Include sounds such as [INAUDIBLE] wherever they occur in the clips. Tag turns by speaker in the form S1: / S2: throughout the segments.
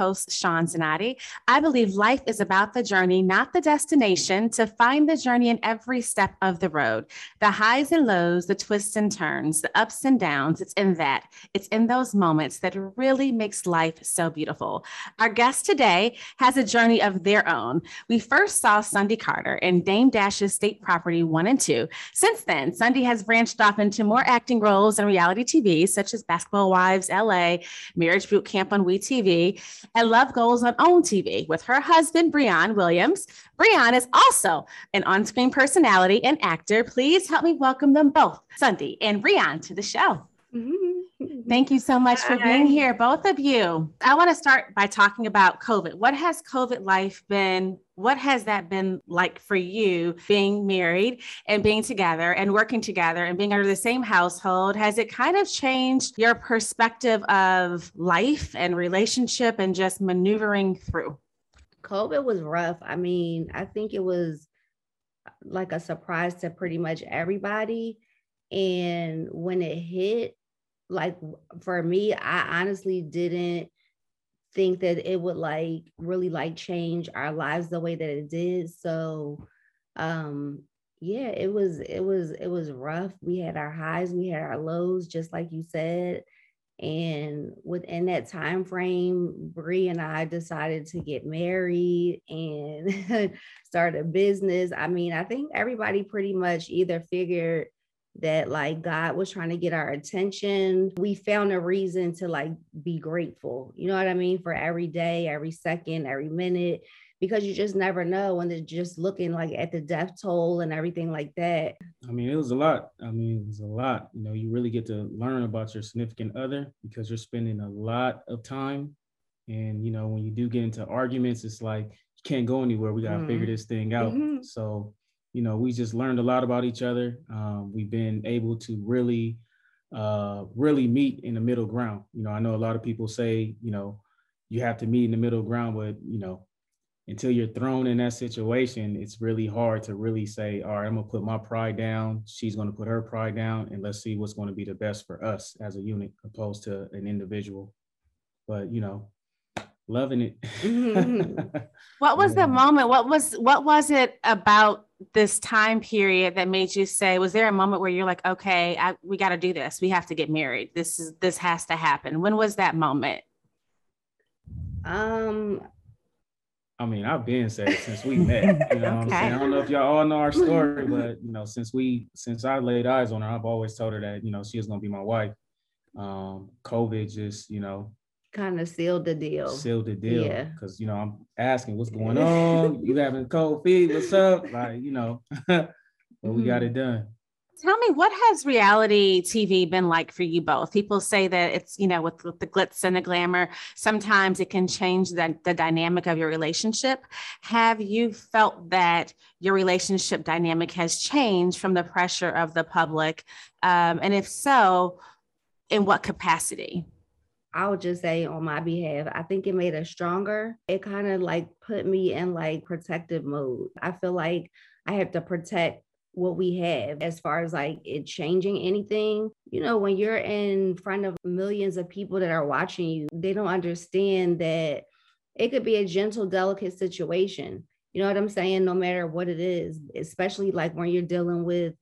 S1: host, Sean Zanotti. I believe life is about the journey, not the destination, to find the journey in every step of the road. The highs and lows, the twists and turns, the ups and downs, it's in that. It's in those moments that really makes life so beautiful. Our guest today has a journey of their own. We first saw Sundy Carter in Dame Dash's State Property 1 and 2. Since then, Sundy has branched off into more acting roles in reality TV, such as Basketball Wives LA, Marriage Boot Camp on WeTV, and Love Goals on OWN TV with her husband, Breyon Williams. Breyon is also an on screen personality and actor. Please help me welcome them both, Sundy and Breyon, to the show. Mm-hmm. Thank you so much for being here, both of you. I want to start by talking about COVID. What has COVID life been? What has that been like for you being married and being together and working together and being under the same household? Has it kind of changed your perspective of life and relationship and just maneuvering through?
S2: COVID was rough. I mean, I think it was like a surprise to pretty much everybody. And when it hit, like for me, I honestly didn't think that it would like really like change our lives the way that it did. So um yeah, it was it was it was rough. We had our highs, we had our lows, just like you said. And within that time frame, Bree and I decided to get married and [LAUGHS] start a business. I mean, I think everybody pretty much either figured that like God was trying to get our attention. We found a reason to like be grateful. You know what I mean? For every day, every second, every minute, because you just never know when they're just looking like at the death toll and everything like that.
S3: I mean, it was a lot. I mean, it was a lot. You know, you really get to learn about your significant other because you're spending a lot of time. And, you know, when you do get into arguments, it's like you can't go anywhere. We got to mm-hmm. figure this thing out. Mm-hmm. So, you know, we just learned a lot about each other. Um, we've been able to really, uh, really meet in the middle ground. You know, I know a lot of people say, you know, you have to meet in the middle ground, but you know, until you're thrown in that situation, it's really hard to really say, all right, I'm gonna put my pride down. She's gonna put her pride down, and let's see what's gonna be the best for us as a unit, opposed to an individual. But you know, loving it.
S1: mm-hmm. [LAUGHS] what was the moment? What was what was it about this time period that made you say? Was there a moment where you're like, okay, I, we got to do this. We have to get married. This is this has to happen. When was that moment?
S2: Um.
S3: I mean, I've been saying since we met. [LAUGHS] You know okay. what I'm saying? I don't know if y'all all know our story, but you know, since we since I laid eyes on her, I've always told her that you know she was gonna be my wife. Um, COVID just you know
S2: kind of sealed the deal.
S3: Sealed the deal. Yeah. Because you know, I'm asking what's going [LAUGHS] on. you having cold feet? What's up? Like, you know, [LAUGHS] but mm-hmm. we got it done.
S1: Tell me, what has reality TV been like for you both? People say that it's, you know, with, with the glitz and the glamour, sometimes it can change the, the dynamic of your relationship. Have you felt that your relationship dynamic has changed from the pressure of the public? Um, and if so, in what capacity?
S2: I would just say on my behalf, I think it made us stronger. It kind of like put me in like protective mode. I feel like I have to protect what we have as far as like it changing anything. You know, when you're in front of millions of people that are watching you, they don't understand that it could be a gentle, delicate situation. You know what I'm saying? No matter what it is, especially like when you're dealing with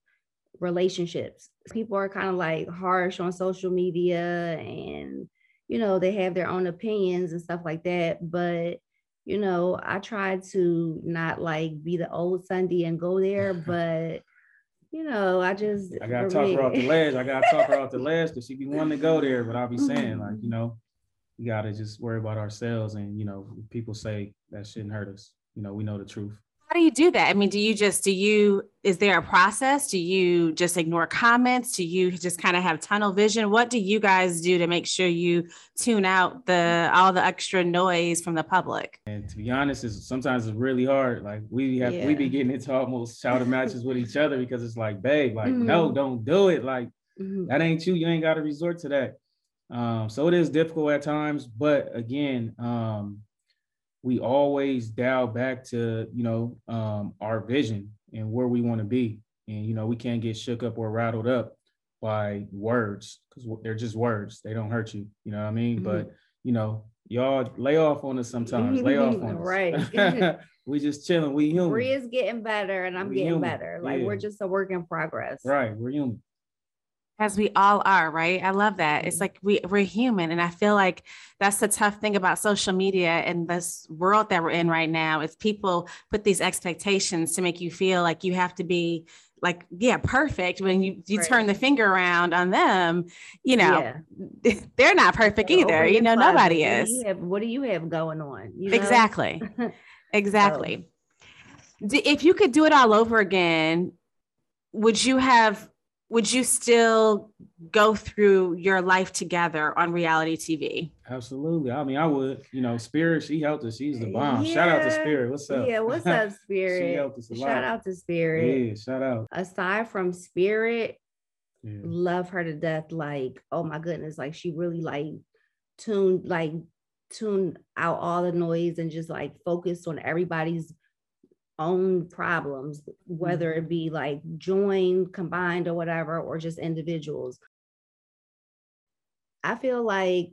S2: relationships. People are kind of like harsh on social media and you know, they have their own opinions and stuff like that. But, you know, I try to not like be the old Sundy and go there, [LAUGHS] but you know, I just
S3: I gotta talk her off the ledge. I gotta talk her off the [LAUGHS] ledge because she be wanting to go there. But I'll be saying, like, mm-hmm. you know, we gotta just worry about ourselves. And you know, people say that shouldn't hurt us. You know, we know the truth
S1: do you do that? I mean, do you just do you is there a process? Do you just ignore comments? Do you just kind of have tunnel vision? What do you guys do to make sure you tune out the all the extra noise from the public?
S3: And to be honest, it's sometimes it's really hard. Like we have yeah. we be getting into almost shouting matches with each other because it's like, babe, like mm-hmm. no, don't do it. Like mm-hmm. that ain't you. You ain't got to resort to that. Um, so it is difficult at times, but again, um, we always dial back to you know um, our vision and where we want to be and you know we can't get shook up or rattled up by words because they're just words they don't hurt you you know what i mean mm-hmm. but you know, y'all lay off on us sometimes. lay off on [LAUGHS] us.
S2: right. [LAUGHS]
S3: we just chilling. We human.
S2: Bree is getting better and I'm
S3: We
S2: getting
S3: human.
S2: better. Like
S3: Yeah.
S2: we're just a work in progress.
S3: Right. We're human.
S1: As we all are right i love that
S2: Mm-hmm.
S1: it's like we, we're human and i feel like that's the tough thing about social media and this world that we're in right now is people put these expectations to make you feel like you have to be like yeah perfect when you you
S2: Right.
S1: turn the finger around on them you know
S2: Yeah. [LAUGHS]
S1: they're not perfect either you know
S2: closet.
S1: nobody
S2: What
S1: is
S2: have- what do you have going on? You know?
S1: exactly [LAUGHS] exactly D- if you could do it all over again would you have would you still go through your life together on reality tv
S3: Absolutely. I mean, I would. You know, Spirit. She helped us. She's the bomb. Shout out to Spirit. What's up?
S2: Yeah, what's up, [LAUGHS] Spirit?
S3: she helped us a
S2: Shout
S3: lot.
S2: out to Spirit.
S3: yeah. Shout out.
S2: Aside from Spirit,
S3: Yeah.
S2: love her to death. Like, oh my goodness, like she really like tuned, like tuned out all the noise and just like focused on everybody's own problems, whether
S3: Mm-hmm.
S2: it be like joined, combined, or whatever, or just individuals. I feel like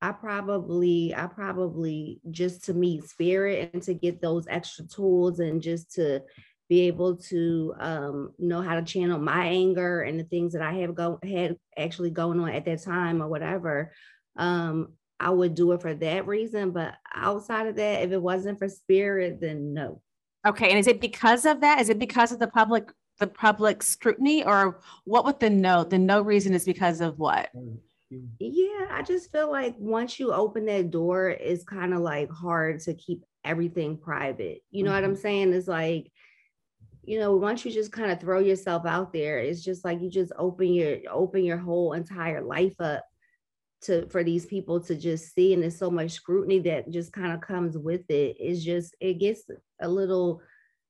S2: I probably, I probably just to meet spirit and to get those extra tools and just to be able to um, know how to channel my anger and the things that I have go had actually going on at that time or whatever. Um, I would do it for that reason, but outside of that, if it wasn't for spirit, then no.
S1: Okay and is it because of that is it because of the public the public scrutiny or what would the no the no reason is because of what
S2: Yeah, I just feel like once you open that door, it's kind of like hard to keep everything private. You know what I'm mm-hmm. saying? It's like, you know, once you just kind of throw yourself out there, it's just like you just open your open your whole entire life up to for these people to just see. And there's so much scrutiny that just kind of comes with it. It's just it gets a little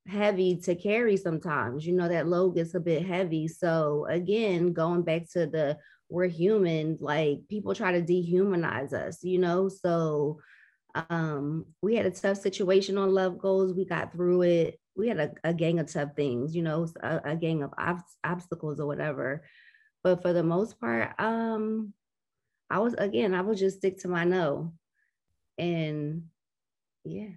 S2: heavy to carry sometimes. You know, that load gets a bit heavy. So again, going back to the we're human like people try to dehumanize us you know? So um we had a tough situation on love goals we got through it. We had a, a gang of tough things you know a, a gang of ob- obstacles or whatever. But for the most part um i was again i would just stick to my no. And yeah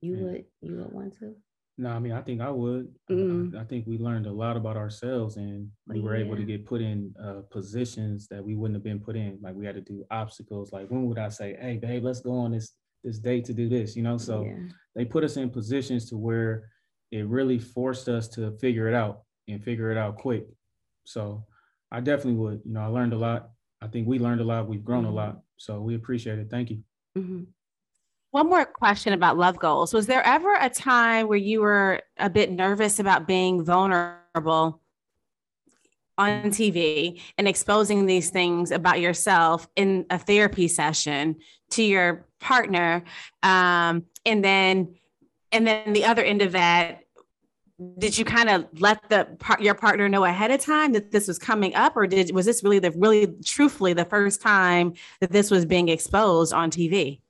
S2: you
S3: Yeah.
S2: would you would want to
S3: No, I mean, I think I would. I-
S2: Mm.
S3: I, I think we learned a lot about ourselves, and we were able to get put in uh, positions that we wouldn't have been put in. Like we had to do obstacles. Like when would I say, "Hey, babe, let's go on this this date to do this?" You know, so
S2: yeah.
S3: they put us in positions to where it really forced us to figure it out and figure it out quick. So I definitely would. You know, I learned a lot. I think we learned a lot. We've grown
S2: Mhm.
S3: a lot. So we appreciate it. Thank you.
S2: Mhm.
S1: One more question about love goals. Was there ever a time where you were a bit nervous about being vulnerable on TV and exposing these things about yourself in a therapy session to your partner? Um, and then, and then the other end of that, did you kind of let the your partner know ahead of time that this was coming up, or did was this really the really truthfully the first time that this was being exposed on TV?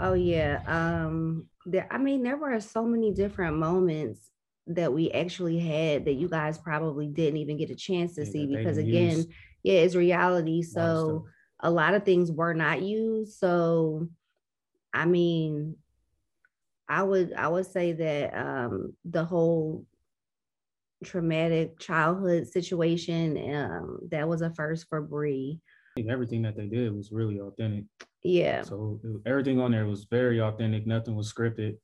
S2: Oh yeah. Um there I mean there were so many different moments that we actually had that you guys probably didn't even get a chance to see because again, yeah, it's reality.
S3: A lot of
S2: So a lot of things were not used. So I mean I would I would say that um the whole traumatic childhood situation um that was a first for Bree.
S3: I think everything that they did was really authentic.
S2: Yeah.
S3: So everything on there was very authentic. Nothing was scripted,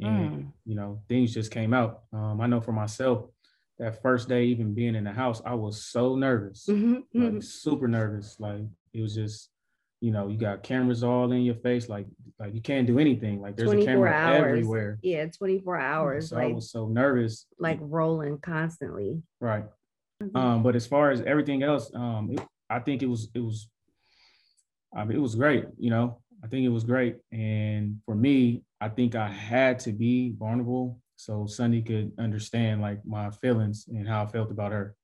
S3: and
S1: Mm.
S3: you know things just came out. Um, I know for myself, that first day, even being in the house, I was so nervous,
S2: Mhm, mhm.
S3: like super nervous. Like it was just, you know, you got cameras all in your face, like like you can't do anything. Like there's a
S2: 24
S3: camera
S2: hours.
S3: everywhere.
S2: Yeah, 24 hours.
S3: So I was so nervous.
S2: like rolling constantly.
S3: right.
S2: Mhm.
S3: Um, but as far as everything else, um, it, I think it was it was, I mean, it was great. You know, I think it was great. And for me, I think I had to be vulnerable so Sunny could understand like my feelings and how I felt about her.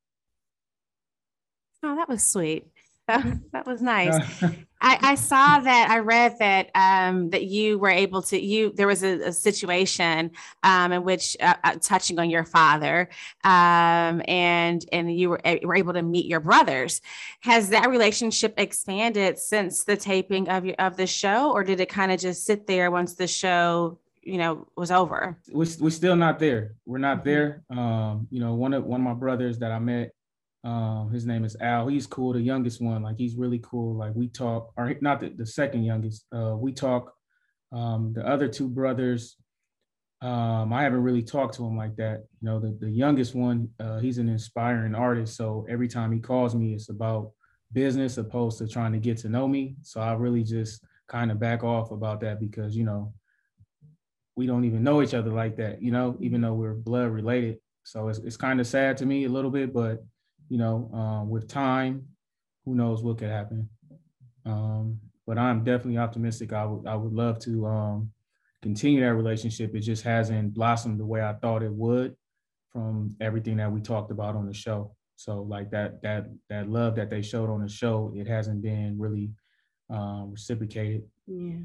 S1: Oh, that was sweet. That was nice. [LAUGHS] I, I, saw that. I read that um, that you were able to. You there was a, a situation um, in which uh, uh, touching on your father, um, and and you were, were able to meet your brothers. Has that relationship expanded since the taping of your, of the show, or did it kind of just sit there once the show you know was over?
S3: We're, we're still not there. We're not mm-hmm. there. Um, you know, one of one of my brothers that I met um, his name is Al. He's cool, the youngest one. Like he's really cool. Like we talk, or not the, the second youngest. Uh, we talk. Um, the other two brothers, um, I haven't really talked to him like that. You know, the, the youngest one, uh, he's an inspiring artist. So every time he calls me, it's about business opposed to trying to get to know me. So I really just kind of back off about that because, you know, we don't even know each other like that, you know, even though we're blood related. So it's, it's kind of sad to me a little bit, but you know, um, with time, who knows what could happen. Um, but I'm definitely optimistic. I would I would love to um, continue that relationship. It just hasn't blossomed the way I thought it would from everything that we talked about on the show. So like that that that love that they showed on the show, it hasn't been really um, reciprocated.
S2: Yeah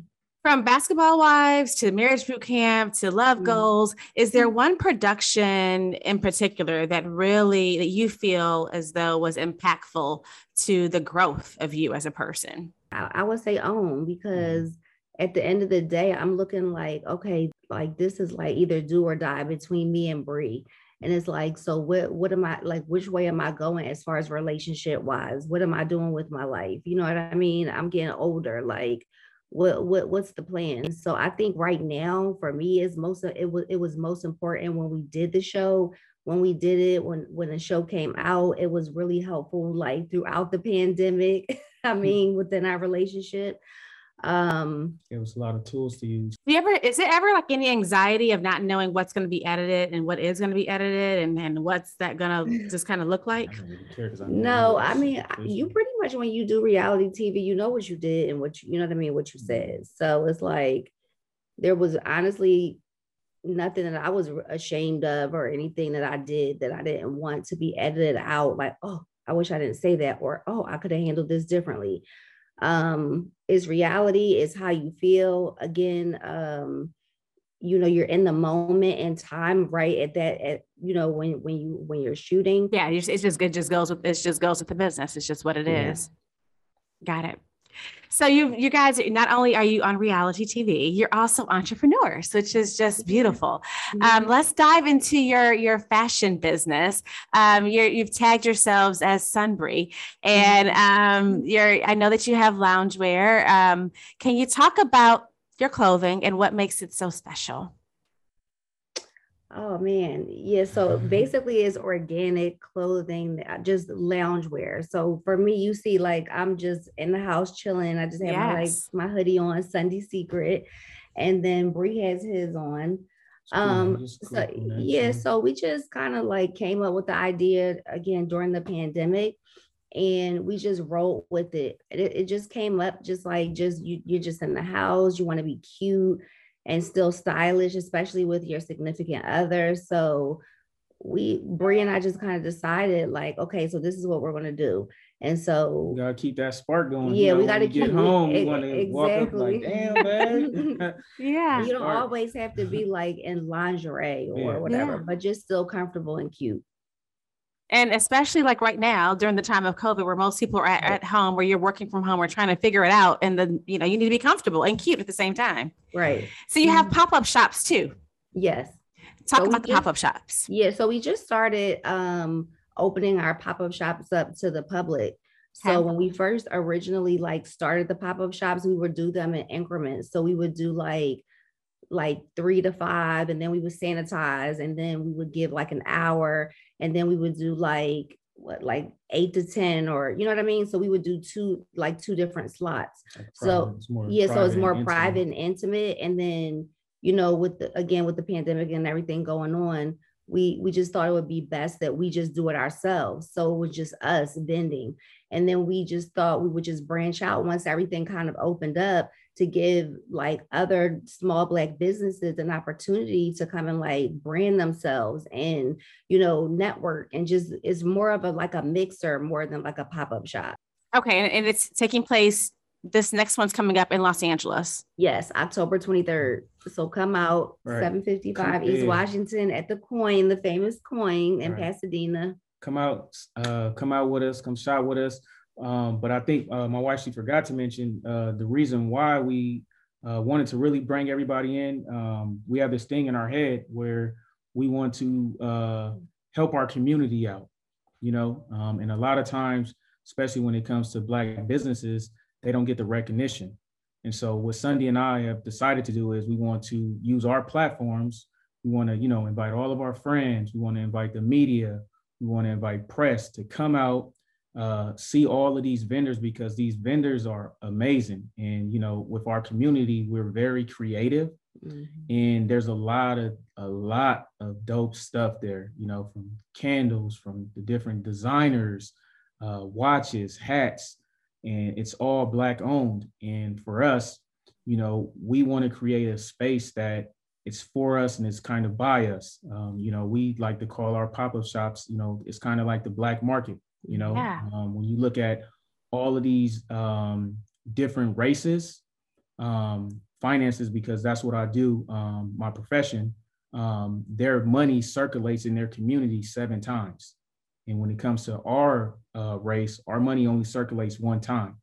S1: from basketball wives to marriage boot camp to love mm. goals is there one production in particular that really that you feel as though was impactful to the growth of you as a person?
S2: I, I would say own because at the end of the day i'm looking like okay like this is like either do or die between me and Bree. And it's like so what what am i like which way am i going as far as relationship wise what am i doing with my life? You know what i mean? I'm getting older like what what what's the plan? So i think right now for me is most of it was it was most important when we did the show. When we did it when when the show came out it was really helpful like throughout the pandemic [LAUGHS] i mm. mean within our relationship um
S3: there was a lot of tools to use.
S1: do you ever is it ever like any anxiety of not knowing what's going to be edited and what is going to be edited and and what's that going [SIGHS] to just kind of look like?
S2: I no i mean you pretty much when you do reality tv you know what you did and what you, you know what i mean what you mm-hmm. said. So it's like there was honestly nothing that i was ashamed of or anything that i did that i didn't want to be edited out like oh i wish i didn't say that or oh i could have handled this differently um, is reality, is how you feel. Again, um, you know, you're in the moment and time, right? At that, at you know, when when you when you're shooting.
S1: Yeah, it's just it just goes with it just goes with the business. It's just what it yeah. is. Got it. So you you guys not only are you on reality TV, you're also entrepreneurs, which is just beautiful. Um, mm-hmm. let's dive into your your fashion business. Um, you have tagged yourselves as Sunbree, and mm-hmm. um, you're I know that you have loungewear. Um, can you talk about your clothing and what makes it so special?
S2: Oh man, yeah. So basically, it's organic clothing, uh, just loungewear. So for me, you see, like I'm just in the house chilling. I just have yes. my like my hoodie on, Sundy Secret, and then Bree has his on. Um, so yeah, so we just kind of like came up with the idea again during the pandemic, and we just rolled with it. It, it just came up just like just you you're just in the house, you want to be cute and still stylish, especially with your significant other. So we Bree and I just kind of decided like, okay, so this is what we're gonna do. And so
S3: we gotta keep that spark going.
S2: Yeah, you know, we gotta
S3: get home. We want to exactly. walk up like, damn,
S1: man. [LAUGHS] [LAUGHS] yeah.
S2: You don't always have to be like in lingerie or yeah. whatever, yeah. but just still comfortable and cute
S1: and especially like right now during the time of covid where most people are at, at home where you're working from home or trying to figure it out and then you know you need to be comfortable and cute at the same time.
S2: Right.
S1: So you have mm-hmm. pop-up shops too.
S2: Yes.
S1: Talk so about the just, pop-up shops.
S2: Yeah so we just started um opening our pop-up shops up to the public. So okay. when we first originally like started the pop-up shops we would do them in increments. So we would do like like three to five and then we would sanitize and then we would give like an hour and then we would do like what like eight to ten or you know what I mean? So we would do two like two different slots. Like so yeah, so it's more private and intimate. And then, you know, with the again with the pandemic and everything going on, we we just thought it would be best that we just do it ourselves. So it was just us bending. And then we just thought we would just branch out once everything kind of opened up to give like other small black businesses an opportunity to come and like brand themselves and you know network and just it's more of a like a mixer more than like a pop-up shop
S1: Okay, and, and it's taking place. This next one's coming up in Los Angeles.
S2: Yes, October 23rd. So come out
S3: Right.
S2: 755
S3: Come-
S2: East
S3: yeah.
S2: Washington at the Coin, the famous Coin in
S3: Right.
S2: Pasadena.
S3: come out, uh, come out with us, come shop with us. Um, but I think uh, my wife she forgot to mention uh, the reason why we uh, wanted to really bring everybody in. Um, we have this thing in our head where we want to uh, help our community out, you know, um, and a lot of times, especially when it comes to Black businesses, they don't get the recognition. And so what Sundy and I have decided to do is we want to use our platforms. We want to, you know, invite all of our friends. We want to invite the media. We want to invite press to come out, uh, see all of these vendors because these vendors are amazing. And you know, with our community, we're very creative,
S2: Mhm.
S3: and there's a lot of a lot of dope stuff there. You know, from candles, from the different designers, uh, watches, hats, and it's all black owned. And for us, you know, we want to create a space that it's for us and it's kind of by us. Um, you know, we like to call our pop-up shops, you know, it's kind of like the black market, you know,
S1: Yeah.
S3: um, when you look at all of these um, different races, um, finances, because that's what I do, um, my profession, um, their money circulates in their community seven times. And when it comes to our uh, race, our money only circulates one time.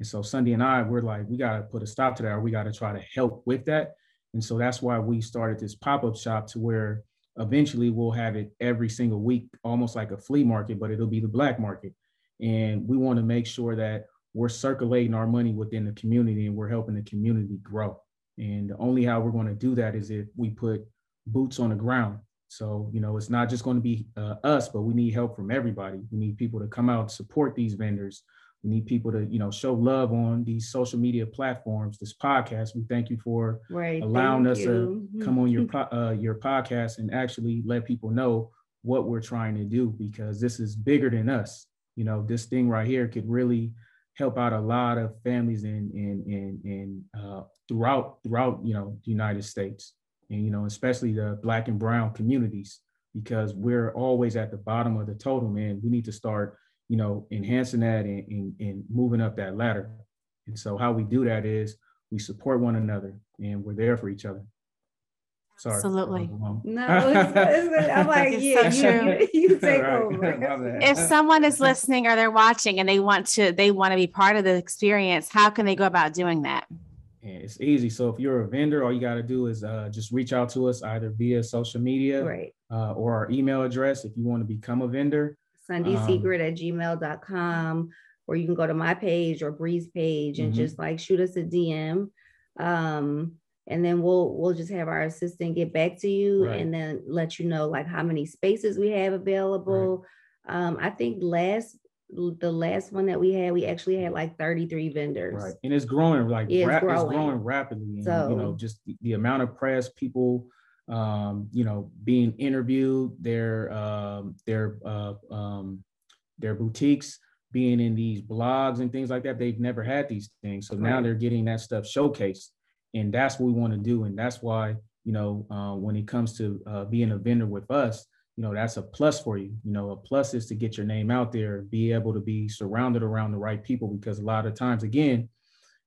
S3: And so Sundy and I, we're like, we got to put a stop to that, or we got to try to help with that. And so that's why we started this pop up shop to where eventually we'll have it every single week, almost like a flea market, but it'll be the black market. And we want to make sure that we're circulating our money within the community and we're helping the community grow. And the only how we're going to do that is if we put boots on the ground. So, you know, it's not just going to be uh, us, but we need help from everybody. We need people to come out support these vendors. We need people to, you know, show love on these social media platforms, this podcast. We thank you for
S2: Right.
S3: allowing us to [LAUGHS] come on your uh, your podcast and actually let people know what we're trying to do because this is bigger than us. You know, this thing right here could really help out a lot of families in in in in uh, throughout throughout you know the United States and you know especially the Black and Brown communities because we're always at the bottom of the totem and we need to start you know enhancing that and, and, and moving up that ladder. And so how we do that is we support one another and we're there for each other. Sorry.
S1: Absolutely.
S2: No, [LAUGHS] it's, it's good. I'm like, yeah,
S1: so
S2: you, you, [LAUGHS] you take
S3: Right.
S2: over. [LAUGHS]
S1: If someone is listening or they're watching and they want to, they want to be part of the experience, how can they go about doing that?
S3: And it's easy. So if you're a vendor, all you got to do is uh, just reach out to us either via social media
S2: Right.
S3: uh, or our email address if you want to become a vendor.
S2: Sundy
S3: Um,
S2: at gmail.com or you can go to my page or Bree's page and
S3: Mhm.
S2: just like shoot us a DM. Um, and then we'll we'll just have our assistant get back to you
S3: Right.
S2: and then let you know like how many spaces we have available. Um, I think last the last one that we had, we actually had like 33 vendors.
S3: Right. And it's growing like
S2: it's
S3: rap- it's
S2: growing.
S3: growing rapidly. And, you know, just the, the amount of press, people, um, you know, being interviewed, their um, their uh, um, their boutiques being in these blogs and things like that. They've never had these things. So now they're getting that stuff showcased. And that's what we want to do. And that's why, you know, uh, when it comes to uh, being a vendor with us, you know, that's a plus for you. You know, a plus is to get your name out there, be able to be surrounded around the right people because a lot of times, again,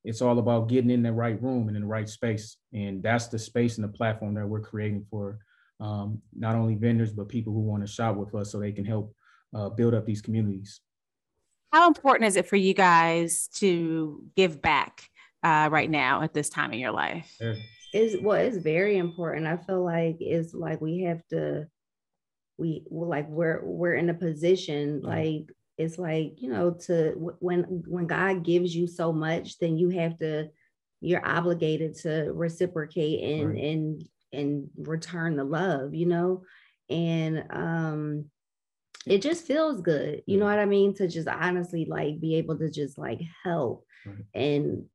S3: it's all about getting in the right room and in the right space. And that's the space and the platform that we're creating for um, not only vendors, but people who want to shop with us so they can help uh, build up these communities.
S1: How important is it for you guys to give back uh, right now at this time in your life?
S2: is well it's very important i feel like it's like we have to we like we're we're in a position
S3: Mhm.
S2: like it's like you know to when when god gives you so much then you have to you're obligated to reciprocate and
S3: Right.
S2: and and return the love you know and um it just feels good you know what i mean to just honestly like be able to just like help
S3: Right.
S2: and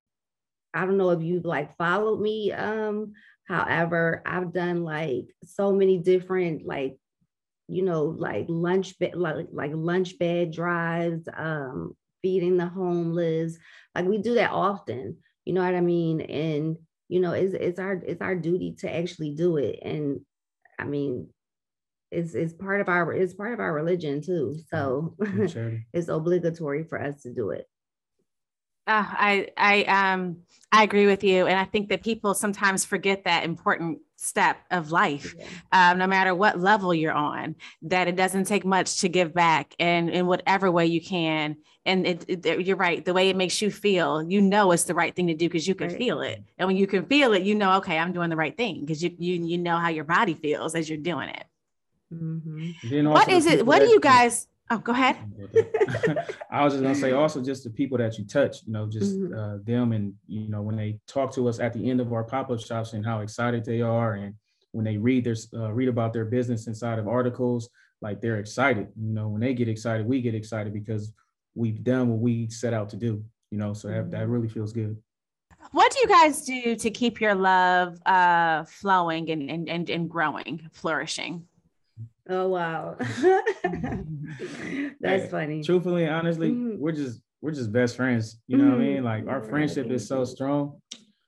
S2: I don't know if you've like followed me. Um, however, I've done like so many different like, you know, like lunch bed like like lunch bed drives, um, feeding the homeless. Like we do that often. You know what I mean? And you know, it's it's our it's our duty to actually do it. And I mean, it's it's part of our it's part of our religion too. So [LAUGHS]
S3: charity.
S2: it's obligatory for us to do it.
S1: Uh, I I um I agree with you, and I think that people sometimes forget that important step of life, yeah. um, no matter what level you're on. That it doesn't take much to give back, and in whatever way you can. And it, it, you're right. The way it makes you feel, you know, it's the right thing to do because you can right. feel it. And when you can feel it, you know, okay, I'm doing the right thing because you you you know how your body feels as you're doing it. Mm-hmm. What is it? What do you guys? Oh, go ahead. [LAUGHS]
S3: I was just gonna say also just the people that you touch, you know, just mm-hmm. uh, them and you know when they talk to us at the end of our pop-up shops and how excited they are, and when they read their uh, read about their business inside of articles, like they're excited. You know, when they get excited, we get excited because we've done what we set out to do. You know, so that, that mm-hmm. really feels good.
S1: What do you guys do to keep your love uh, flowing and, and and and growing, flourishing?
S2: Oh wow. [LAUGHS] That's hey, funny.
S3: Truthfully, honestly, mm-hmm. we're just we're just best friends. You know mm-hmm. what I mean? Mm-hmm. Like our friendship is so strong.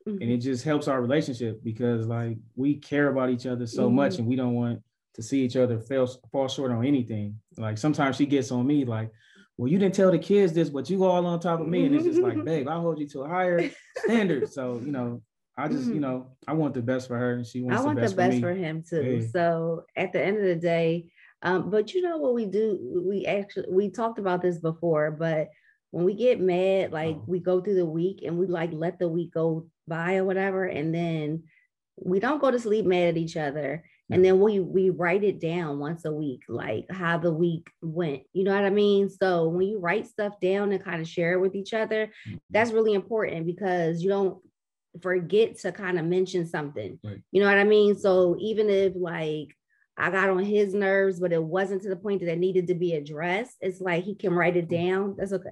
S3: Mm-hmm. And it just helps our relationship because like we care about each other so much mm-hmm. and we don't want to see each other fail fall short on anything. Like sometimes she gets on me like, well, you didn't tell the kids this, but you all on top of me. And it's just like, [LAUGHS] babe, I hold you to a higher standard. So, you know, I just, mm-hmm. you know, I want the best for her and she wants
S2: I want
S3: the best,
S2: the best
S3: for,
S2: for, him too. So at the end of the day, um, but you know what we do? We actually we talked about this before, but when we get mad, like oh. we go through the week and we like let the week go by or whatever, and then we don't go to sleep mad at each other. And then we we write it down once a week, like how the week went. You know what I mean? So when you write stuff down and kind of share it with each other, mm-hmm. that's really important because you don't forget to kind of mention something. Right. You know what I mean? So even if like I got on his nerves, but it wasn't to the point that it needed to be addressed. It's like he can write it mm. down. That's okay.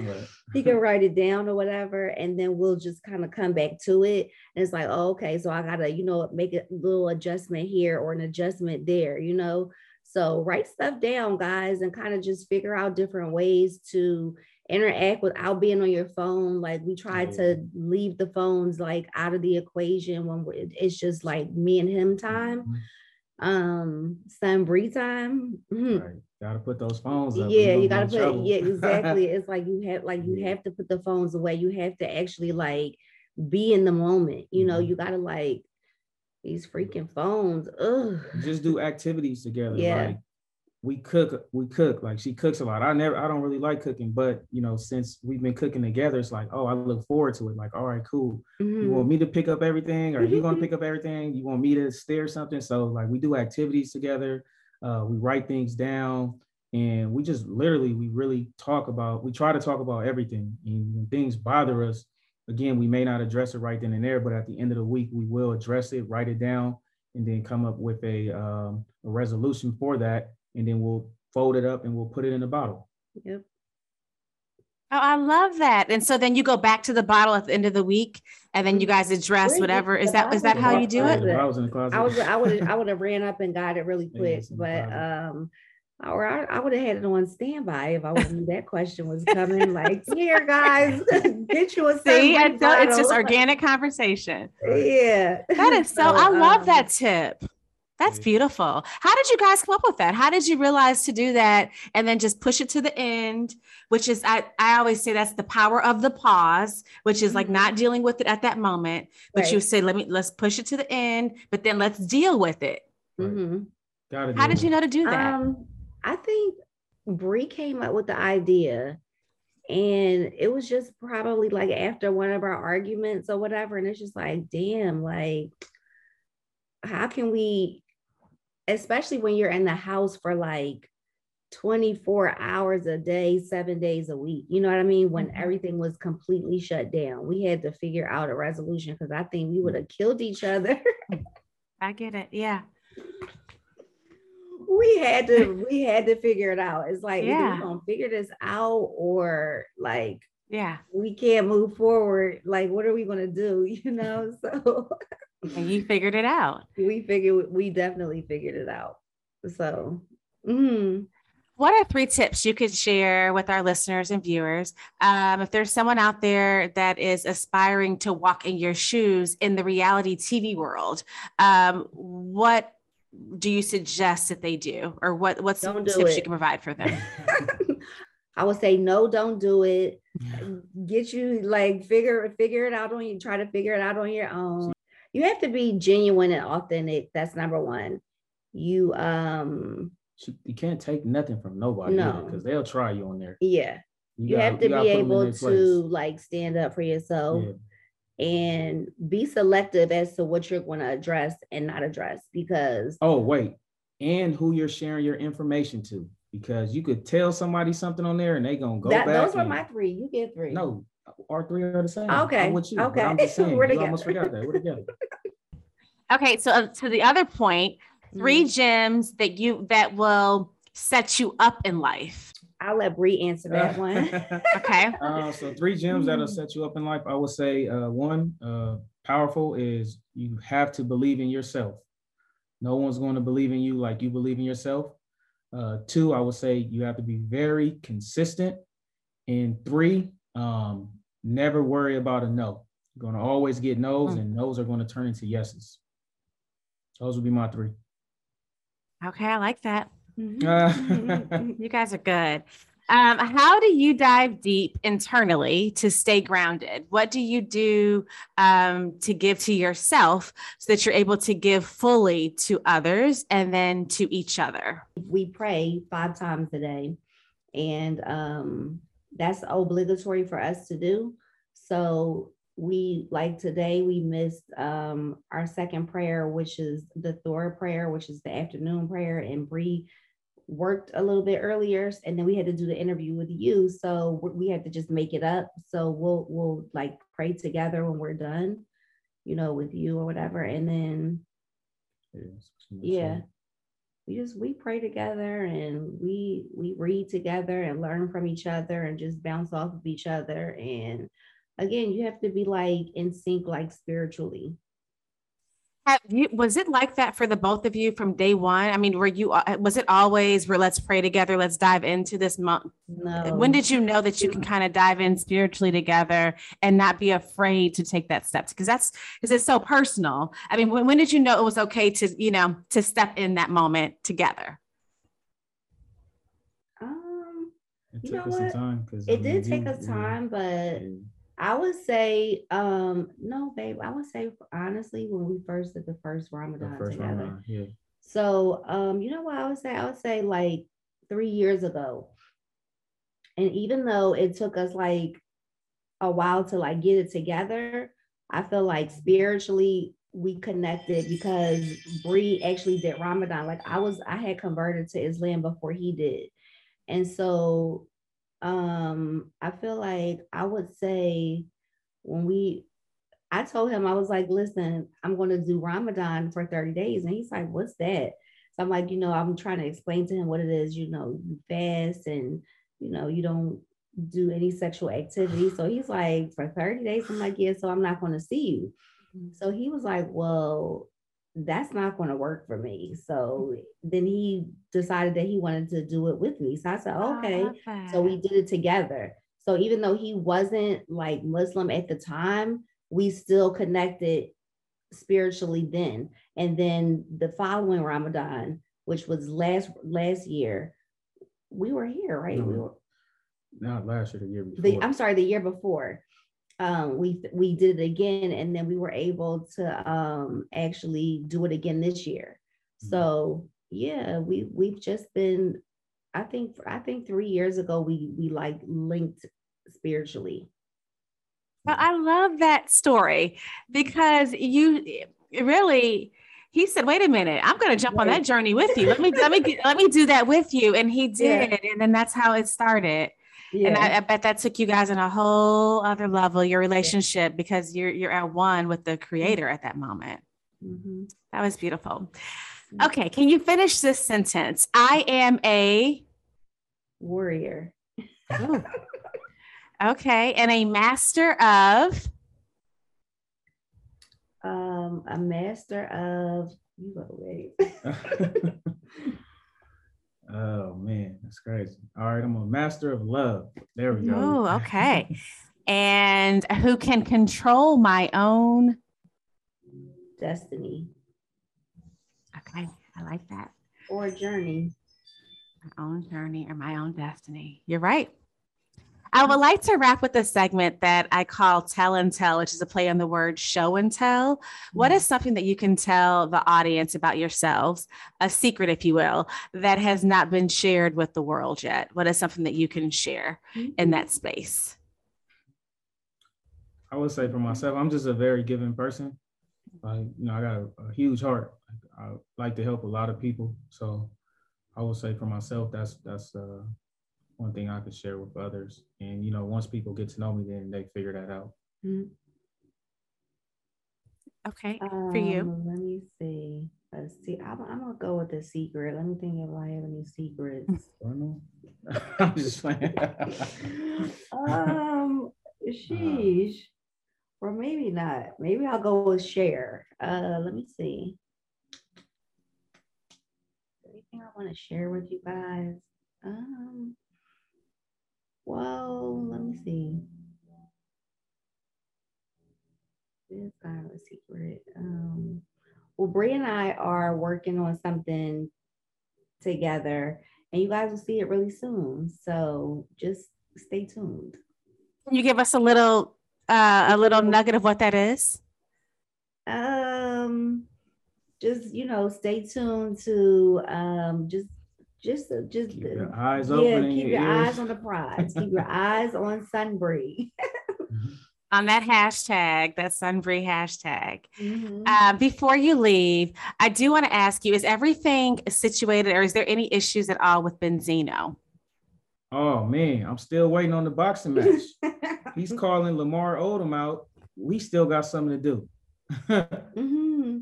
S2: right. [LAUGHS] he can write it down or whatever, and then we'll just kind of come back to it. And it's like, oh, okay, so I gotta, you know, make a little adjustment here or an adjustment there, you know. So write stuff down, guys, and kind of just figure out different ways to interact without being on your phone. Like we try to leave the phones like out of the equation when it's just like me and him time. Mm-hmm um Sunbree time
S3: mm-hmm. right. gotta put those phones up
S2: yeah you gotta put trouble. yeah exactly [LAUGHS] it's like you have like you have to put the phones away you have to actually like be in the moment you know mm-hmm. you gotta like these freaking phones Ugh.
S3: just do activities together yeah like we cook we cook like she cooks a lot. I never i don't really like cooking but you know since we've been cooking together it's like oh i look forward to it. Like all right cool. Mm-hmm. you want me to pick up everything? Or you gonna pick up everything? You want me to steer something? So like we do activities together. Uh, we write things down and we just literally we really talk about we try to talk about everything. And when things bother us again we may not address it right then and there but at the end of the week we will address it write it down and then come up with a, um, a resolution for that and then we'll fold it up and we'll put it in a bottle.
S2: Yep.
S1: Oh, I love that. And so then you go back to the bottle at the end of the week, and then you guys address whatever. Is that is that how you do it?
S2: I was in the closet. I was I would I would have [LAUGHS] ran up and got it really quick, but um, or I, I would have had it on standby if I knew that question was coming. Like, here, guys, [LAUGHS] get you a [LAUGHS]
S1: see. It's just organic conversation.
S2: Yeah,
S1: that is so. so I love um, that tip. That's beautiful. How did you guys come up with that? How did you realize to do that and then just push it to the end, which is I, I always say that's the power of the pause, which is like not mm-hmm. dealing with it at that moment, but right. you say, let me let's push it to the end, but then let's deal with it. Mm-hmm. How did you know to do that? Um,
S2: I think Bree came up with the idea and it was just probably like after one of our arguments or whatever. And it's just like, damn, like how can we especially when you're in the house for like 24 hours a day, seven days a week. You know what I mean? When mm-hmm. everything was completely shut down, we had to figure out a resolution because I think we would have killed each other. [LAUGHS]
S1: I get it. Yeah. [LAUGHS]
S2: We had to we had to figure it out. It's like yeah. we're gonna figure this out or like
S1: yeah,
S2: we can't move forward. Like, what are we gonna do? [LAUGHS] You know, so
S1: and you figured it out.
S2: We figured we definitely figured it out. So, mm.
S1: what are three tips you could share with our listeners and viewers? Um, if there's someone out there that is aspiring to walk in your shoes in the reality TV world, um, what do you suggest that they do, or what what's some tips it. you can provide for them? [LAUGHS]
S2: I would say no, don't do it. get you like figure figure it out on you, try to figure it out on your own. You have to be genuine and authentic. That's number one. You um
S3: you can't take nothing from nobody
S2: No.
S3: because they'll try you on there.
S2: yeah. You,
S3: gotta-
S2: have to
S3: gotta
S2: be
S3: put 'em in
S2: able to like stand up for yourself
S3: Yeah.
S2: and be selective as to what you're going to address and not address because
S3: Oh, wait. And who you're sharing your information to. Because you could tell somebody something on there and they gonna go
S2: that,
S3: back.
S2: those were my three. You get three.
S3: No, our three are the same.
S2: Okay,
S3: I'm with you.
S2: okay.
S3: I'm just [LAUGHS] saying,
S2: We're
S3: you almost forgot that. We're together. [LAUGHS]
S1: Okay, so uh, to the other point, 3
S2: Mhm.
S1: gems that you that will set you up in life.
S2: I'll let Bree answer that [LAUGHS] one.
S1: Okay.
S3: Uh, so three gems that'll set you up in life. I would say uh, one, uh, powerful is you have to believe in yourself. No one's going to believe in you like you believe in yourself. Uh, two, I would say you have to be very consistent. And three, um, never worry about a no. You're going to always get no's,
S1: Mm.
S3: and no's are going to turn into yeses. Those would be my three.
S1: Okay, I like that.
S2: Mhm. [LAUGHS] [LAUGHS]
S1: You guys are good. Um, how do you dive deep internally to stay grounded? What do you do um, to give to yourself so that you're able to give fully to others and then to each other?
S2: we pray five times a day and um that's obligatory for us to do. So we like today we missed um our second prayer which is the Dhuhr prayer which is the afternoon prayer. And Bree worked a little bit earlier and then we had to do the interview with you. So we- we had to just make it up. So we'll we'll like pray together when we're done you know with you or whatever. And then Yeah. We just we pray together and we we read together and learn from each other and just bounce off of each other. And again you have to be like in sync like spiritually
S1: you, was it like that for the both of you from day one? I mean, were you, uh, was it always where let's pray together, let's dive into this month?
S2: no
S1: When did you know that you can kind of dive in spiritually together and not be afraid to take that step? Because that's because it's so personal. I mean, when, when did you know it was okay to, you know, to step in that moment together?
S2: um
S3: It took us some
S2: what?
S3: time because
S2: it did take us time but i would say um no babe i would say honestly when we first did the first
S3: The
S2: ramadan
S3: first
S2: together
S3: Ramadan, yeah.
S2: So, um, you know what I would say? I would say like three years ago. And even though it took us like a while to like get it together, I feel like spiritually we connected because Bree actually did Ramadan. Like I was, I had converted to Islam before he did. And so um I feel like I would say when we I told him, I was like, listen, I'm going to do Ramadan for 30 days. And he's like, what's that? So I'm like, you know, I'm trying to explain to him what it is, you know, you fast and, you know, you don't do any sexual activity. So he's like, for 30 days, I'm like, yeah, so I'm not going to see you. So he was like, well, that's not going to work for me. So then he decided that he wanted to do it with me. So I said, okay. So we did it together. So even though he wasn't like Muslim at the time, we still connected spiritually then. And then the following Ramadan, which was last last year, we were here, right? We were,
S3: Not last year, the year before.
S2: the, I'm sorry, the year before. Um, we we did it again, and then we were able to um actually do it again this year.
S3: Mhm.
S2: So yeah, we we've just been. I think I think three years ago we we like linked spiritually.
S1: Well, I love that story because you really he said, "Wait a minute, I'm going to jump on that journey with you. Let me let me let me do that with you." And he [LAUGHS]
S2: Yeah.
S1: did, and then that's how it started.
S2: Yeah.
S1: And I, I bet that took you guys on a whole other level, your relationship, because you're you're at one with the creator at that moment.
S2: Mhm.
S1: That was beautiful. Okay, can you finish this sentence? I am a
S2: Warrior.
S1: Ooh. okay, and a master of
S2: Um, a master of you go wait. [LAUGHS] [LAUGHS]
S3: oh man, that's crazy. All right, I'm a master of love. There we go.
S1: Oh, okay. [LAUGHS] and who can control my own
S2: Destiny
S1: okay, I like that.
S2: or journey.
S1: My own journey or my own destiny. You're right. I would like to wrap with a segment that I call Tell and Tell, which is a play on the word show and tell. What is something that you can tell the audience about yourselves, a secret, if you will, that has not been shared with the world yet? What is something that you can share in that space?
S3: I would say for myself, I'm just a very giving person. Like, you know, I got a, a huge heart. I like to help a lot of people. So I would say for myself, that's that's uh, one thing I could share with others. And you know, once people get to know me, then they figure that out.
S1: Mm-hmm. Okay, for you.
S2: Um, let me see. Let's see. I'm, I'm gonna go with the secret. Let me think if I have any secrets. [LAUGHS] [LAUGHS]
S3: I'm just playing.
S2: um, [LAUGHS] sheesh. Or maybe not. Maybe I'll go with share. Uh, let me see. Anything I want to share with you guys? Um, well, let me see. This kind of a secret. Um, well, Bree and I are working on something together, and you guys will see it really soon. So just stay tuned.
S1: Can you give us a little uh, a little nugget of what that is?
S2: Um, just you know, stay tuned to um, just just just
S3: keep your eyes
S2: yeah,
S3: open.
S2: keep
S3: your,
S2: your eyes on the prize. keep your [LAUGHS] eyes on Sunbree. [LAUGHS]
S1: Mm-hmm. on that hashtag, that Sunbree hashtag. Mm-hmm. Uh, before you leave, I do want to ask you: Is everything situated, or is there any issues at all with Benzino?
S3: Oh man, I'm still waiting on the boxing match. [LAUGHS] He's calling Lamar Odom out. We still got something to do. mm-hmm.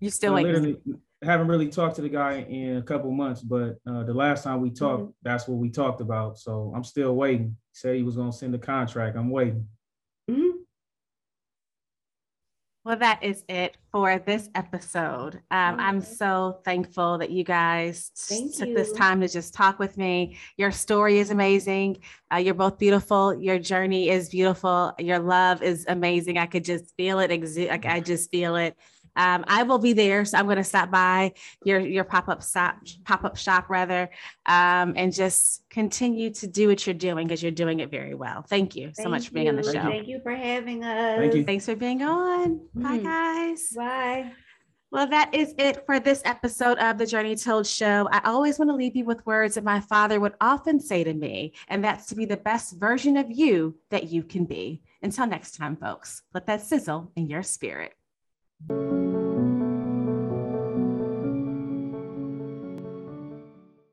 S1: You still so waiting?
S3: Haven't really talked to the guy in a couple months, but uh, the last time we talked, mm-hmm. that's what we talked about. So I'm still waiting. He said he was going to send the contract. I'm waiting. Mm-hmm.
S1: Well, that is it for this episode. Um, I'm so thankful that you guys Thank took you. this time to just talk with me. Your story is amazing. Uh, you're both beautiful. Your journey is beautiful. Your love is amazing. I could just feel it. Exu- like I just feel it. Um, I will be there, so I'm going to stop by your your pop up stop pop up shop rather, um, and just continue to do what you're doing because you're doing it very well. Thank you so much for being
S2: you.
S1: on the show.
S2: Thank you for having us.
S3: Thank you.
S1: Thanks for being on. Mm-hmm. Bye, guys.
S2: Bye.
S1: Well, that is it for this episode of the Journey Told Show. I always want to leave you with words that my father would often say to me, and that's to be the best version of you that you can be. Until next time, folks, let that sizzle in your spirit. Thank you.